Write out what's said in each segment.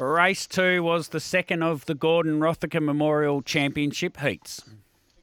Race two was the second of the Gordon Rothacker Memorial Championship heats.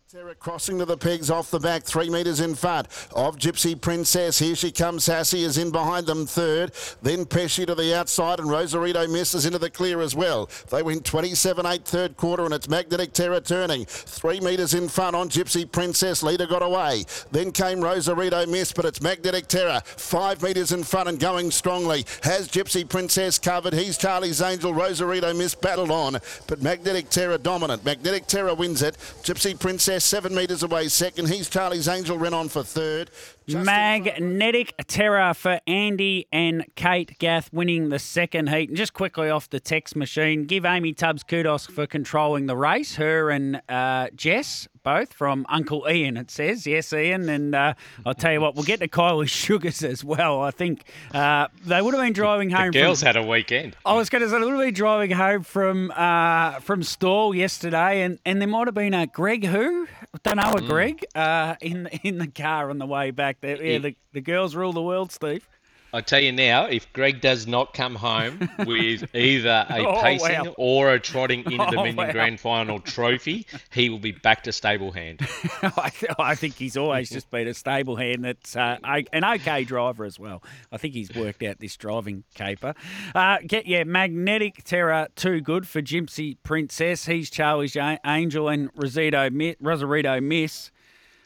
Terra crossing to the pegs off the back, three metres in front of Gypsy Princess. Here she comes. Sassy is in behind them third. Then Pesci to the outside, and Rosarito misses into the clear as well. They win 27 8 third quarter, and it's Magnetic Terror turning. Three metres in front on Gypsy Princess. Leader got away. Then came Rosarito Miss, but it's Magnetic Terror. Five metres in front and going strongly. Has Gypsy Princess covered. He's Charlie's Angel. Rosarito Miss battled on, but Magnetic Terror dominant. Magnetic Terror wins it. Gypsy Princess seven metres away second. He's Charlie's Angel ran on for third. Magnetic Terror for Andy and Kate Gath winning the second heat. And just quickly off the text machine, give Amy Tubbs kudos for controlling the race. Her and uh, Jess, both from Uncle Ian, it says. Yes, Ian. And uh, I'll tell you what, we'll get to Kylie Sugars as well. I think uh, they would have been driving home. The girls from, had a weekend. I was going to say, they would have been driving home from uh, from Stawell yesterday, and, and there might have been a Greg who? Don't know a Greg uh, in, in the car on the way back. There. Yeah, the, the girls rule the world, Steve. I tell you now, if Greg does not come home with either a Oh, pacing wow. or a trotting into the Oh, Dominion wow. Grand Final trophy, he will be back to stable hand. I, th- I think he's always just been a stable hand that's uh, an okay driver as well. I think he's worked out this driving caper. Uh, get yeah, magnetic terror too good for Gypsy Princess. He's Charlie's Angel and Rosito Rosarito Miss.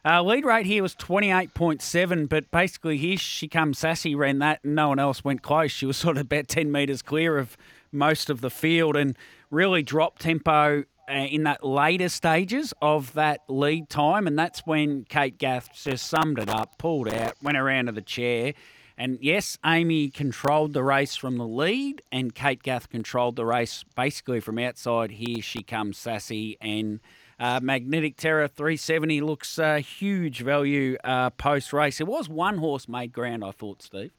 Uh, lead rate here was 28.7, but basically here she comes sassy, ran that, and no one else went close. She was sort of about 10 metres clear of most of the field and really dropped tempo uh, in that later stages of that lead time. And that's when Kate Gath just summed it up, pulled out, went around to the chair. And yes, Amy controlled the race from the lead, and Kate Gath controlled the race basically from outside. Here she comes, sassy, and uh, Magnetic Terror 370 looks uh, huge value uh, post race. It was one horse made ground, I thought, Steve.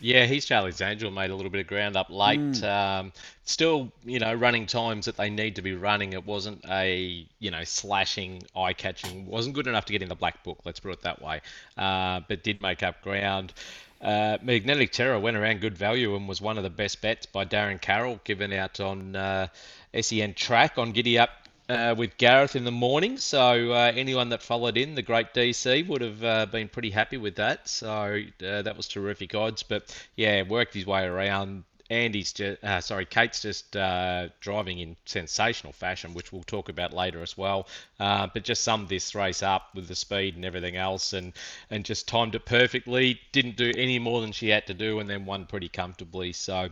Yeah, he's Charlie's Angel. Made a little bit of ground up late. Mm. Um, still, you know, running times that they need to be running. It wasn't a, you know, slashing, eye-catching. wasn't good enough to get in the black book. Let's put it that way. Uh, but did make up ground. Uh, Magnetic Terror went around good value and was one of the best bets by Darren Carroll, given out on uh, SEN track on Giddy Up uh, with Gareth in the morning. So uh, anyone that followed in, the great DC, would have uh, been pretty happy with that. So uh, that was terrific odds. But yeah, worked his way around. Andy's just, uh, sorry, Kate's just uh, driving in sensational fashion, which we'll talk about later as well. But just summed this race up with the speed and everything else, and and just timed it perfectly. Didn't do any more than she had to do, and then won pretty comfortably. So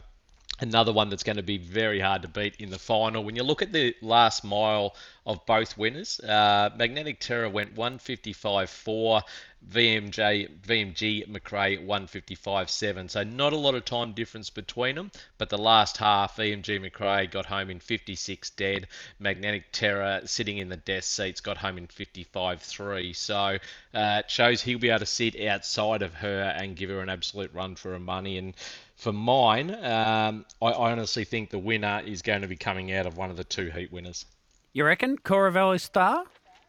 another one that's going to be very hard to beat in the final. When you look at the last mile of both winners, uh, Magnetic Terror went 155.4, VMJ VMG McRae 155.7. So not a lot of time difference between them, but the last half, VMG McRae got home in 56 dead. Magnetic Terror sitting in the death seats got home in 55.3. So uh, it shows he'll be able to sit outside of her and give her an absolute run for her money. And for mine, um, I, I honestly think the winner is going to be coming out of one of the two heat winners. You reckon? Coravello Star,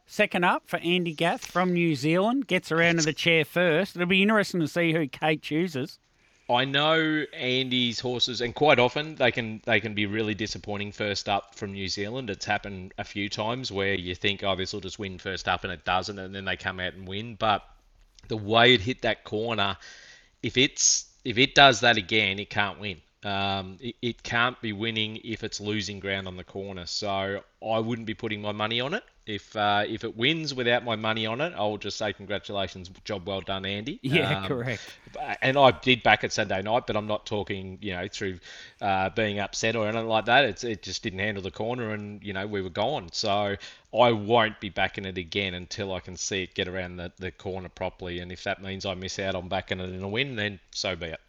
second up for Andy Gath from New Zealand, gets around to the chair first. It'll be interesting to see who Kate chooses. I know Andy's horses, and quite often they can they can be really disappointing first up from New Zealand. It's happened a few times where you think, oh, this will just win first up, and it doesn't, and then they come out and win. But the way it hit that corner, if it's if it does that again, it can't win. Um, it, it can't be winning if it's losing ground on the corner. So I wouldn't be putting my money on it. If uh, if it wins without my money on it, I'll just say congratulations, job well done, Andy. Yeah, Um, correct. and I did back it Sunday night, but I'm not talking, you know, through uh, being upset or anything like that. It's, it just didn't handle the corner, and you know we were gone. So I won't be backing it again until I can see it get around the, the corner properly. And if that means I miss out on backing it in a win, then so be it.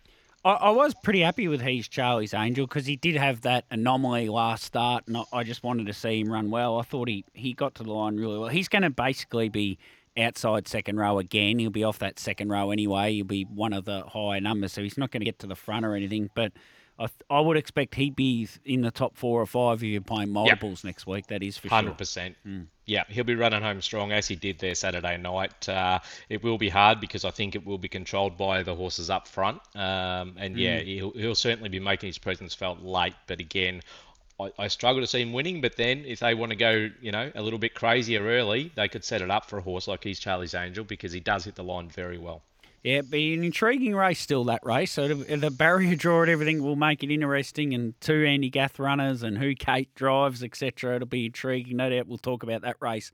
I, I was pretty happy with He's Charlie's Angel because he did have that anomaly last start, and I, I just wanted to see him run well. I thought he, he got to the line really well. He's going to basically be outside second row again. He'll be off that second row anyway. He'll be one of the higher numbers, so he's not going to get to the front or anything. But I, I would expect he'd be in the top four or five if you're playing multiples yep. next week. That is for sure. 100%. Mm. Yeah, he'll be running home strong as he did there Saturday night. Uh, it will be hard because I think it will be controlled by the horses up front. Um, and yeah, mm. he'll, he'll certainly be making his presence felt late. But again, I, I, struggle to see him winning, but then if they want to go, you know, a little bit crazier early, they could set it up for a horse like he's Charlie's Angel because he does hit the line very well. Yeah, be an intriguing race still, that race. So the, the, barrier draw and everything will make it interesting, and two Andy Gath runners and who Kate drives, etc. It'll be intriguing. No doubt we'll talk about that race